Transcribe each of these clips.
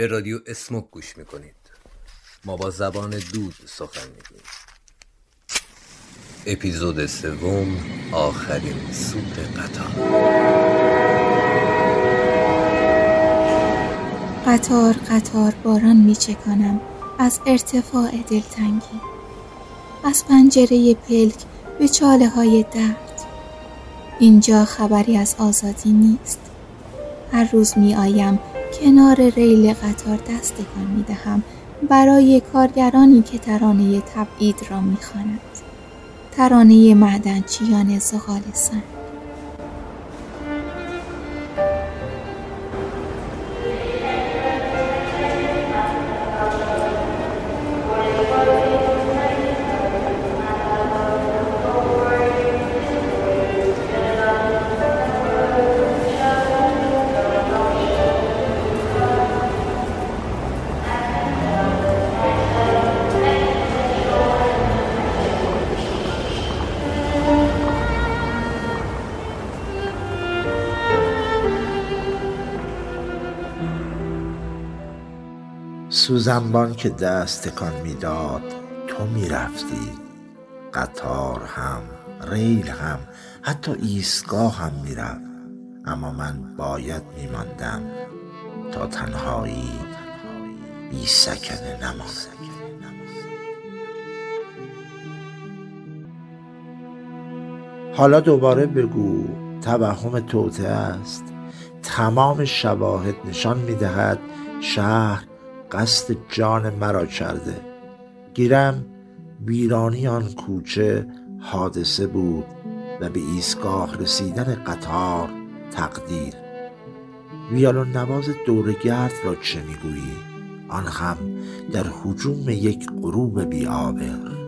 به رادیو اسموک گوش می‌کنید. ما با زبان دود سخن می‌گوییم اپیزود سوم آخرین سوت قطار. قطار قطار باران میچکانم از ارتفاع دلتنگی. از پنجره پلک به چاله های درد. اینجا خبری از آزادی نیست. هر روز می آیم کنار ریل قطار دست تکان می دهم برای کارگرانی که ترانه تبعید را می خاند. ترانه معدنچیان زغالستان سوزنبان که دست تکان می‌داد تو می‌رفتی. قطار هم ریل هم حتی ایستگاه هم می‌رفت. اما من باید میماندم تا تنهایی بی سکنه نماند. حالا دوباره بگو توهم توته است. تمام شواهد نشان می‌دهد شهر قصد جان مرا کرده. گیرم ویرانی آن کوچه حادثه بود و به ایستگاه رسیدن قطار تقدیر. ویالون نواز دورگرد را چه می‌گویی؟ آن هم در حجوم یک غروب بیابر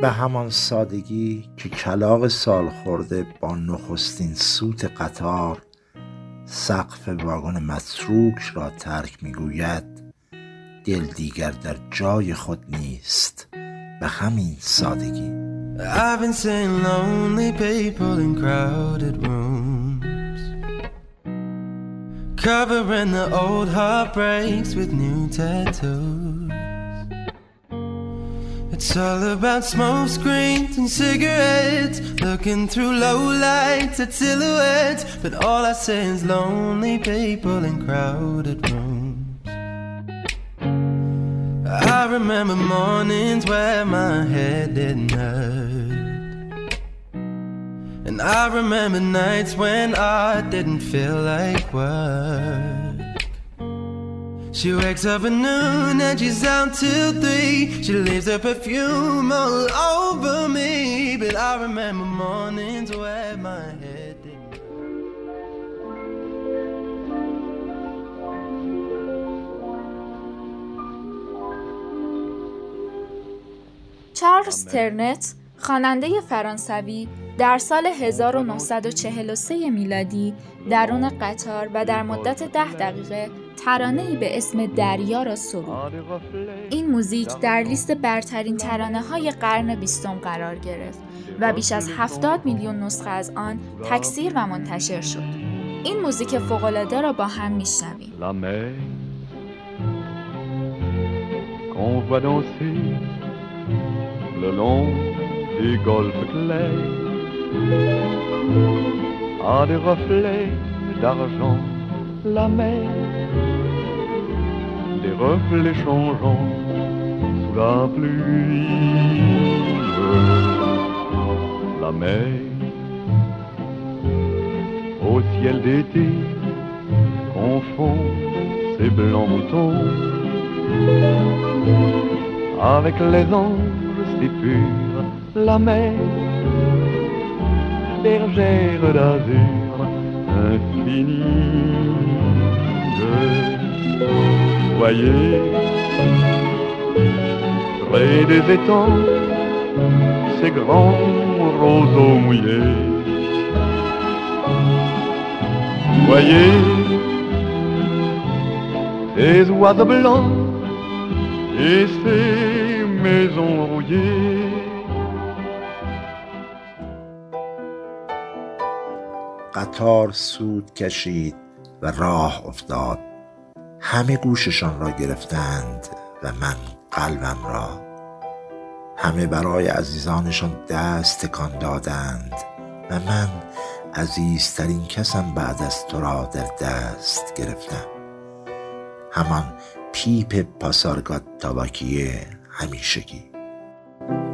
به همان سادگی که کلاق سال خورده با نخستین سوت قطار سقف واگن متروک را ترک می‌گوید دل دیگر در جای خود نیست. به همین سادگی. Covering the old heartbreaks with new tattoos. It's all about smoke screens and cigarettes. Looking through low lights at silhouettes. But all I see is lonely people in crowded rooms. I remember mornings where my head didn't hurt. And I remember nights when I didn't feel like work she wakes up at noon and she's out till three. She leaves her perfume all over me. But I remember mornings where my head didn't. چارلز ترنت خواننده فرانسوی در سال 1943 میلادی درون قطار و در مدت ده دقیقه ترانه به اسم دریا را سرود. این موزیک در لیست برترین ترانه های قرن بیستم قرار گرفت و بیش از 70 میلیون نسخه از آن تکثیر و منتشر شد. این موزیک فوقالعاده را با هم میشنویم. la mer des reflets changeants sous la pluie. La mer au ciel d'été confond ses blancs moutons avec les anges si purs. La mer bergère d'azur infinie Voyez, près des étangs, ces grands roseaux mouillés. Voyez, ces oiseaux blancs et ces maisons rouillées. قطار سود کشید و راه افتاد همه گوششان را گرفتند و من قلبم را همه برای عزیزانشان دست تکان دادند و من عزیزترین کسم بعد از تو را در دست گرفتم. همان پیپ پاسارگاد تاباکیه همیشگی.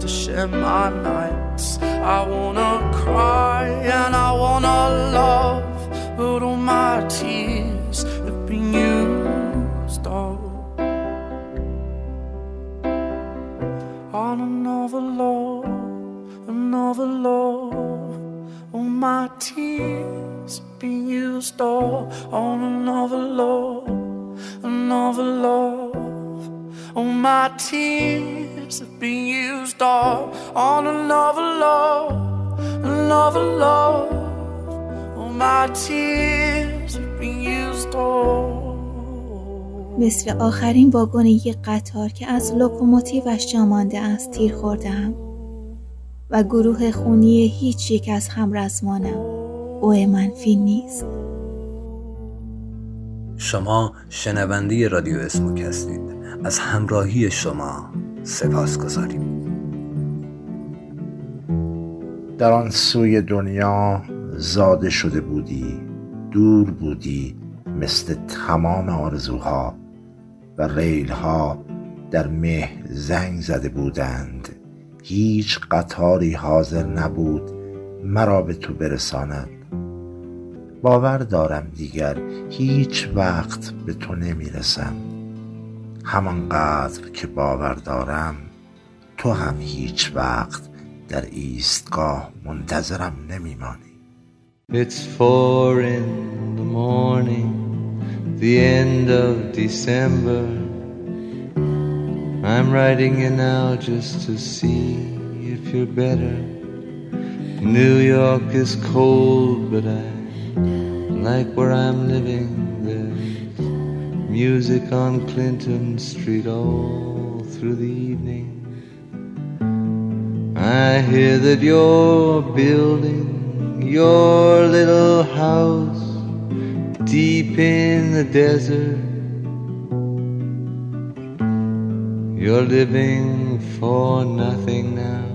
to share my nights. I wanna cry and I wanna love, but all my tears have been used up on another love, another love. All my tears have been used up on another love, another love. All my tears have been used up on another love, another love. All my tears have been used up. مثل آخرین واگن یک قطار که از لوکوموتیوش جا مانده است تیر خوردم و گروه خونی هیچ یک از همرزمانم او منفی نیست شما شنونده رادیو اسموک هستید از همراهی شما سپاس گذاریم در آن سوی دنیا زاده شده بودی دور بودی مثل تمام آرزوها و ریلها در مه زنگ زده بودند. هیچ قطاری حاضر نبود مرا به تو برساند. باور دارم دیگر هیچ وقت به تو نمی‌رسم. همانقدر که باور دارم تو هم هیچ وقت در ایستگاه منتظرم نمیمانی It's four in the morning, the end of December. I'm writing you now just to see if you're better. New York is cold, but I like where I'm living. Music on Clinton Street all through the evening. I hear that you're building your little house deep in the desert. You're living for nothing now.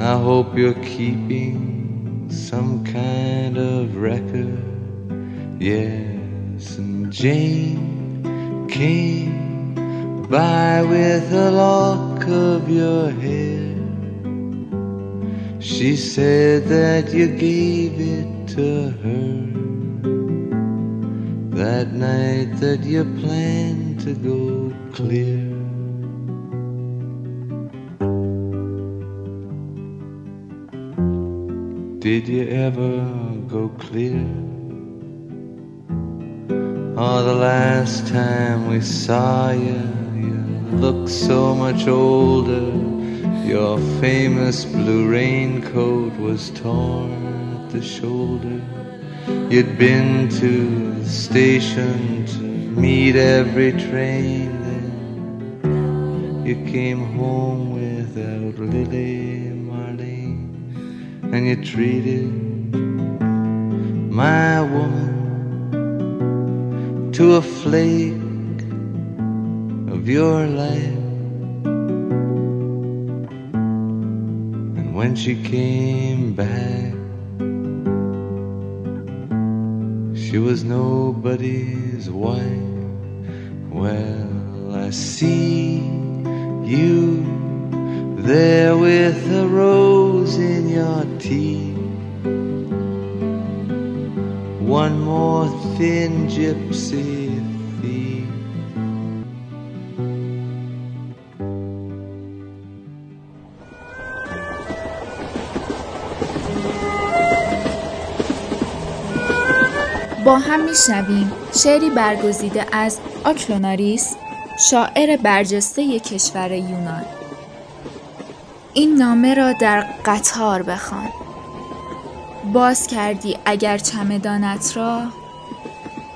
I hope you're keeping some kind of record. Yes, and Jane came by with a lock of your hair. She said that you gave it to her that night that you planned to go clear. Did you ever go clear? Oh, the last time we saw you, you looked so much older. Your famous blue raincoat was torn at the shoulder. You'd been to the station to meet every train. Then you came home without Lily Marlene, and you treated my woman to a flake of your life. And when she came back, she was nobody's wife. Well, I see you there with a rose in your teeth. One more thin gypsy thief. با هم میشنویم شعری برگزیده از آکلوناریس شاعر برجسته کشور یونان این نامه را در قطار بخوان باز کردی اگر چمدانت را؟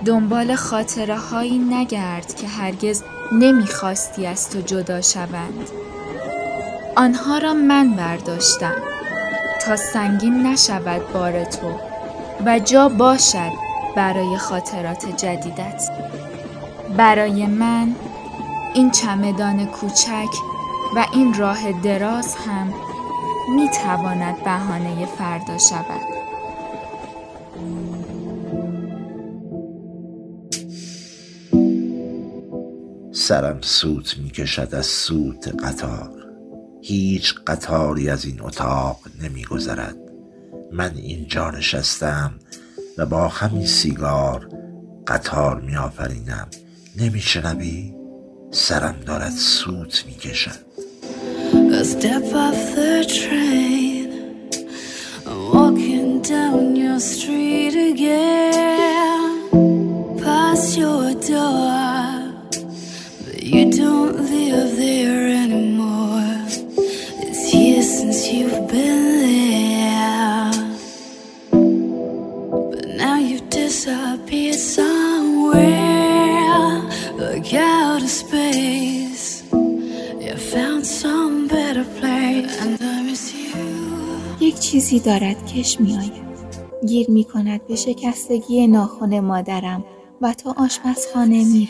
دنبال خاطره هایی نگرد که هرگز نمی‌خواستی از تو جدا شوند. آنها را من برداشتم تا سنگین نشود بار تو و جا باشد برای خاطرات جدیدت. برای من این چمدان کوچک و این راه دراز هم می تواند بهانه فردا شود. سرم سوت می کشد از سوت قطار. هیچ قطاری از این اتاق نمی گذرد من اینجا نشستم و با همین سیگار قطار می آفرینم نمی؟ سرم دارد سوت می کشد the train, walking down your street again, you don't live there anymore. It's years since you've been there, but now you've disappeared somewhere, like out of space. You found some better place, and I miss you. یک چیزی دارد کش می آید. گیر می کند به شکستگی ناخن مادرم و تا آشپزخانه می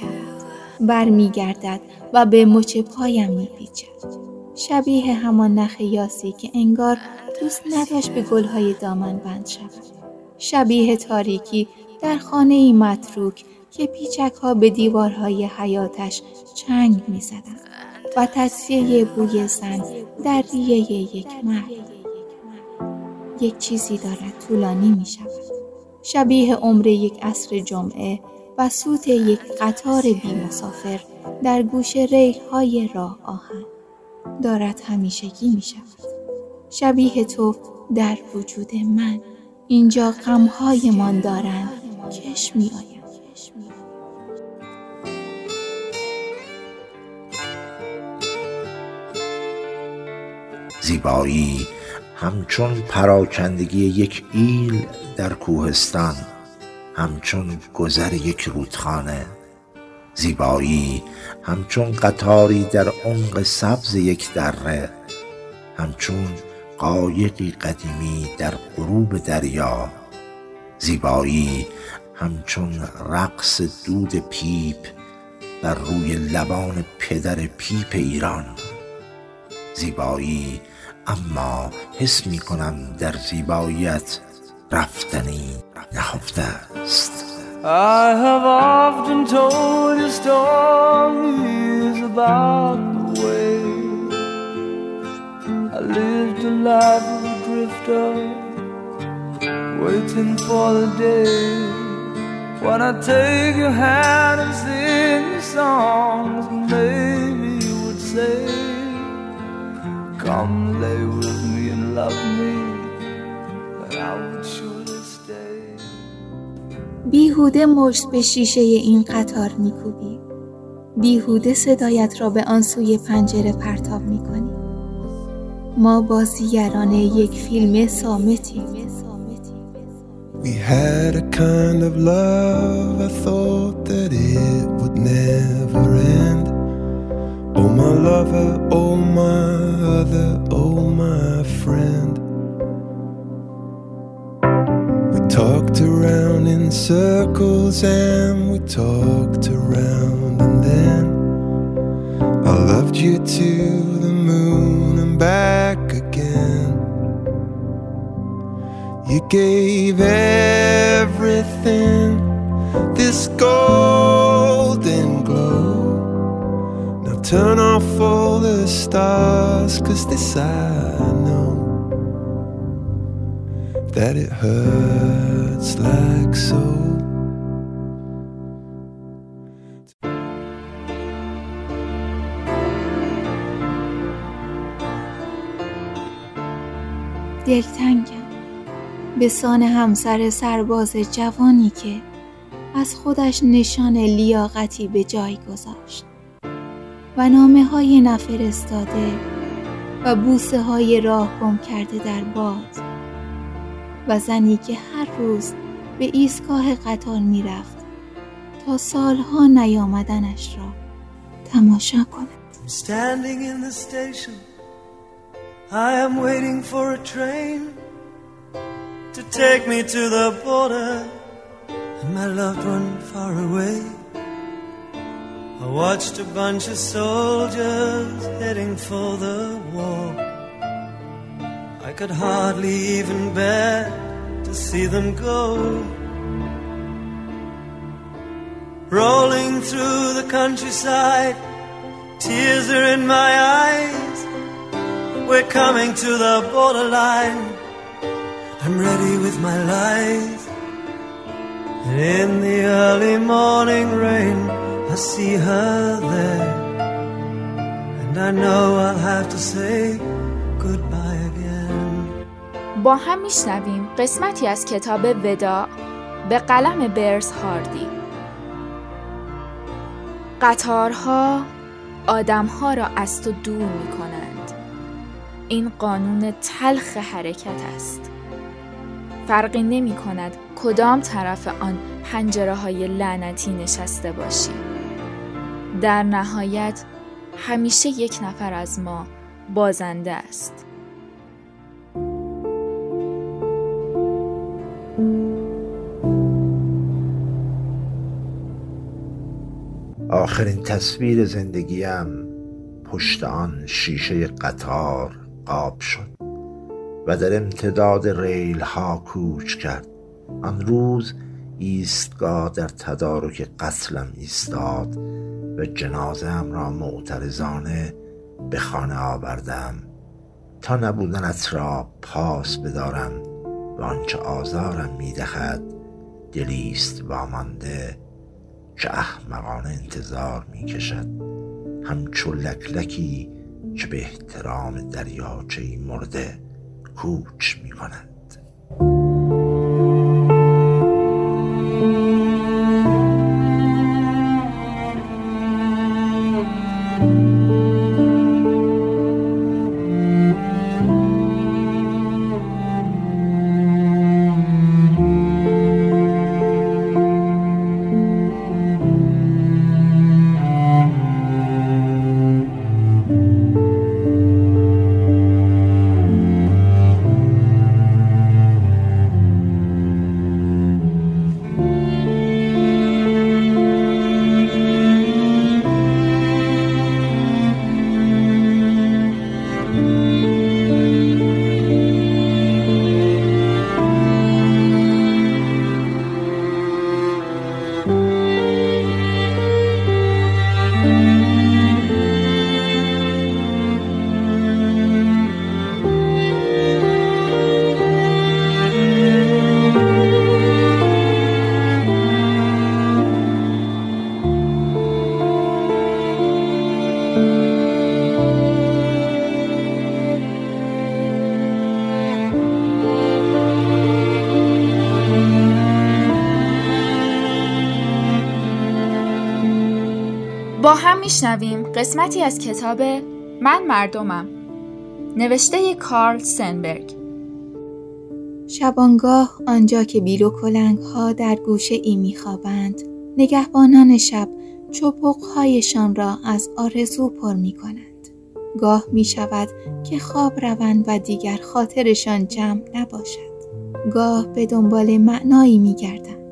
رود. بر می گردد و به مچ پایم می پیچد. شبیه همان نخ یاسی که انگار دوست نداشت به گلهای دامن بند شود. شبیه تاریکی در خانه ای متروک که پیچک ها به دیوارهای حیاتش چنگ می زدن و تصفیه بوی زن در ریه یک مرد. یک چیزی دارد طولانی می شود. شبیه عمر یک عصر جمعه و سوت یک قطار بی مسافر در گوش ریل های راه آهن دارد همیشگی می شود. شبیه تو در وجود من اینجا غمهایمان دارند کش می آید. زیبایی همچون پراکندگی یک ایل در کوهستان همچون گذر یک رودخانه. زیبایی همچون قطاری در عمق سبز یک دره. همچون قایقی قدیمی در غروب دریا. زیبایی همچون رقص دود پیپ بر روی لبان پدر پیپ ایران. زیبایی اما حس می کنم در زیباییت رفتنی. I have often told you stories about the way I lived a life of a drifter, waiting for the day when I take your hand and sing you songs, maybe you would say, Come lay with me and love me, and I would surely. بیهوده مشت به شیشه این قطار میکوبی. بیهوده صدایت را به آن سوی پنجره پرتاب می‌کنی. ما بازیگران یک فیلم سامتیم. We had a kind of love, I thought that it would never end. Oh, my lover, oh, my other, oh, my friend. Talked around in circles and we talked around, and then I loved you to the moon and back again. You gave everything this golden glow. Now turn off all the stars, cause this know that it hurts like so. دلتنگم به سان همسر سرباز جوانی که از خودش نشان لیاقتی به جای گذاشت و نامه های نفرستاده و بوسه های راه گم کرده در باد و زنی که هر روز به ایستگاه قطار می‌رفت تا سالها نیامدنش را تماشا کند Standing in the station, I am waiting for a train to take me to the border and my loved one far away. I watched a bunch of soldiers heading for the war. I could hardly even bear to see them go. Rolling through the countryside, tears are in my eyes. We're coming to the borderline. I'm ready with my lies. And in the early morning rain, I see her there. And I know I'll have to say. با هم میشنویم قسمتی از کتاب وداع به قلم برز هاردی. قطارها آدمها را از تو دور می کنند این قانون تلخ حرکت است. فرقی نمی کند کدام طرف آن پنجره های لعنتی نشسته باشی. در نهایت همیشه یک نفر از ما بازنده است. آخرین تصویر زندگیم پشت آن شیشه قطار قاب شد و در امتداد ریل ها کوچ کرد. آن روز ایستگاه در تدارک قتلم ایستاد و جنازم را معترضانه به خانه آوردم. تا نبودنت را پاس بدارم و آنچه آزارم می‌دهد دلیست وامانده که احمقانه انتظار می کشد همچو لکلکی که به احترام دریاچه مرده کوچ می کند هم میشنویم قسمتی از کتاب من مردمم نوشته کارل سنبرگ شبانگاه آنجا که بیل و کلنگ ها در گوشه ای میخوابند نگهبانان شب چپقهایشان را از آرزو پر می کنند. گاه می شود که خواب روند و دیگر خاطرشان جمع نباشد. گاه به دنبال معنایی می گردند.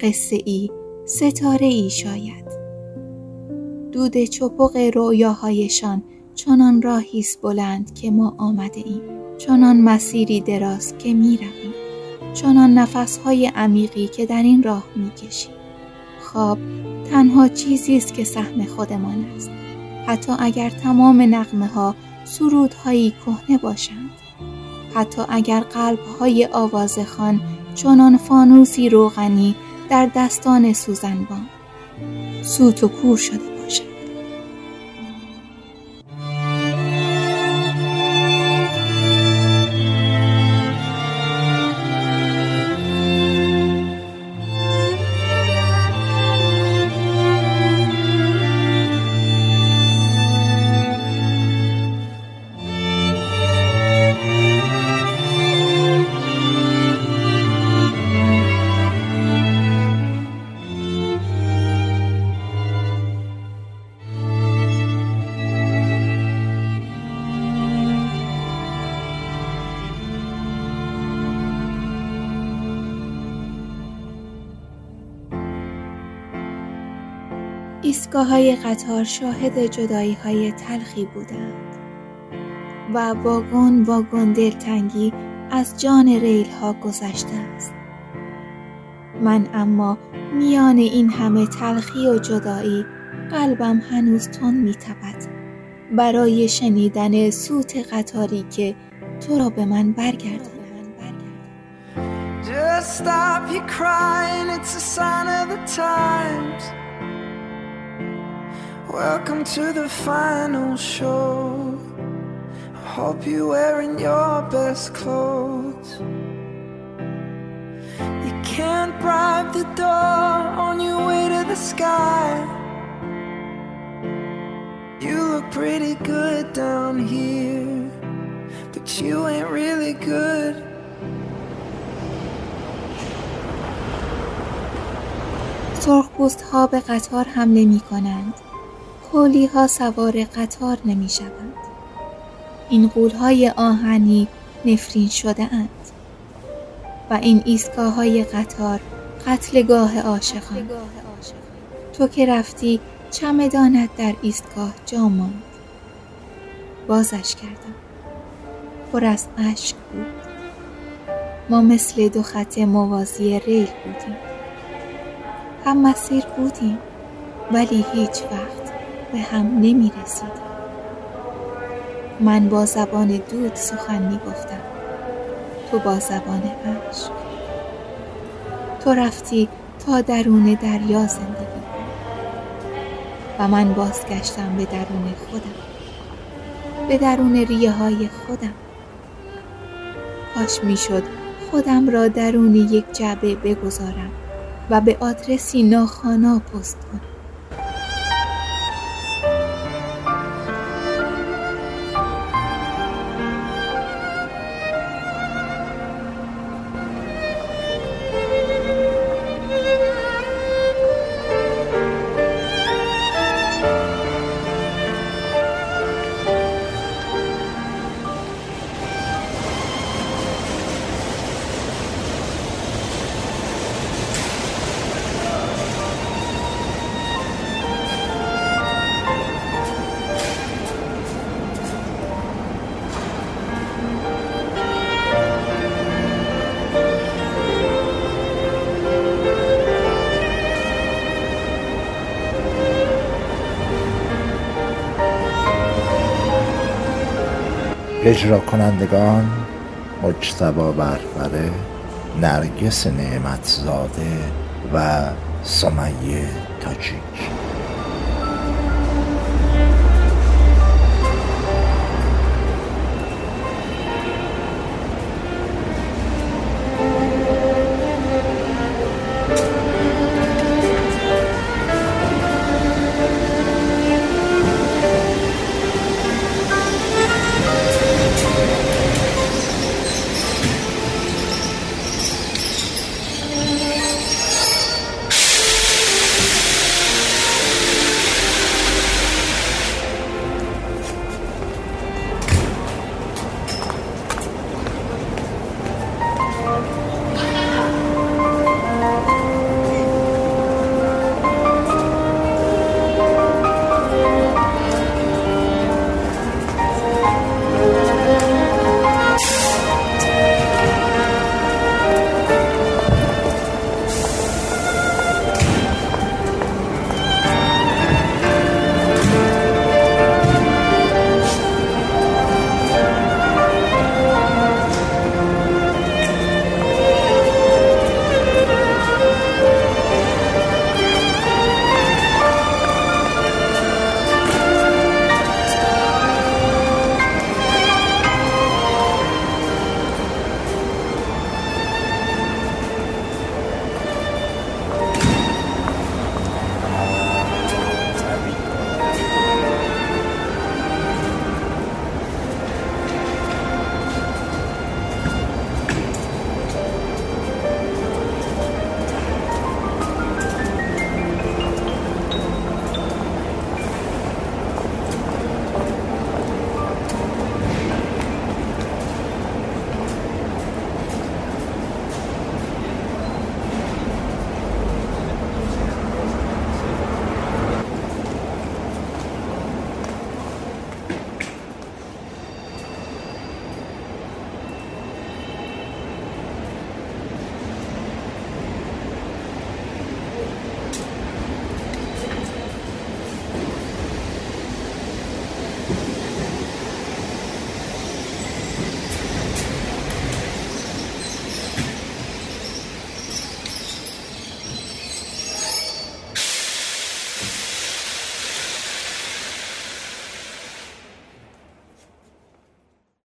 قصه ای، ستاره ای شاید. دود چپق رویاهایشان چنان راهی است بلند که ما آمده ایم. چنان مسیری دراز که می رویم. چنان نفسهای عمیقی که در این راه می کشیم. خواب تنها چیزی است که سهم خودمان است. حتی اگر تمام نقمه ها سرودهایی کهنه باشند حتی اگر قلبهای آوازخان چنان فانوسی روغنی در دستان سوزنبان سوت و کور شده ایستگاه های قطار شاهد جدایی های تلخی بودند و واگن واگن دلتنگی از جان ریل ها گذشته است. من اما میان این همه تلخی و جدایی قلبم هنوز تون میتپد. برای شنیدن سوت قطاری که تو را به من برگرداند. Just stop your crying, it's a sign of the times. Welcome to the final show. I hope you're wearing your best clothes. You can't bribe the door on your way to the sky. You look pretty good down here, but you ain't really good. سرخپوست ها به قطار حمله می کنند کولی ها سوار قطار نمی شوند. این قول های آهنی نفرین شده اند. و این ایستگاه های قطار قتلگاه عاشقان. تو که رفتی چمدانت در ایستگاه جا ماند. بازش کردم. پر از اشک بود. ما مثل دو خط موازی ریل بودیم. هم مسیر بودیم ولی هیچ وقت به هم نمی رسید. من با زبان دود سخن می گفتم تو با زبان عشق. تو رفتی تا درون دریا زندگی و من بازگشتم به درون خودم. به درون ریه های خودم. کاش می‌شد خودم را درون یک جعبه بگذارم و به آدرسی ناخانا پست کنم. اجرا کنندگان مجتبا برفره نرگس نعمتزاده و سمیه تاجیک.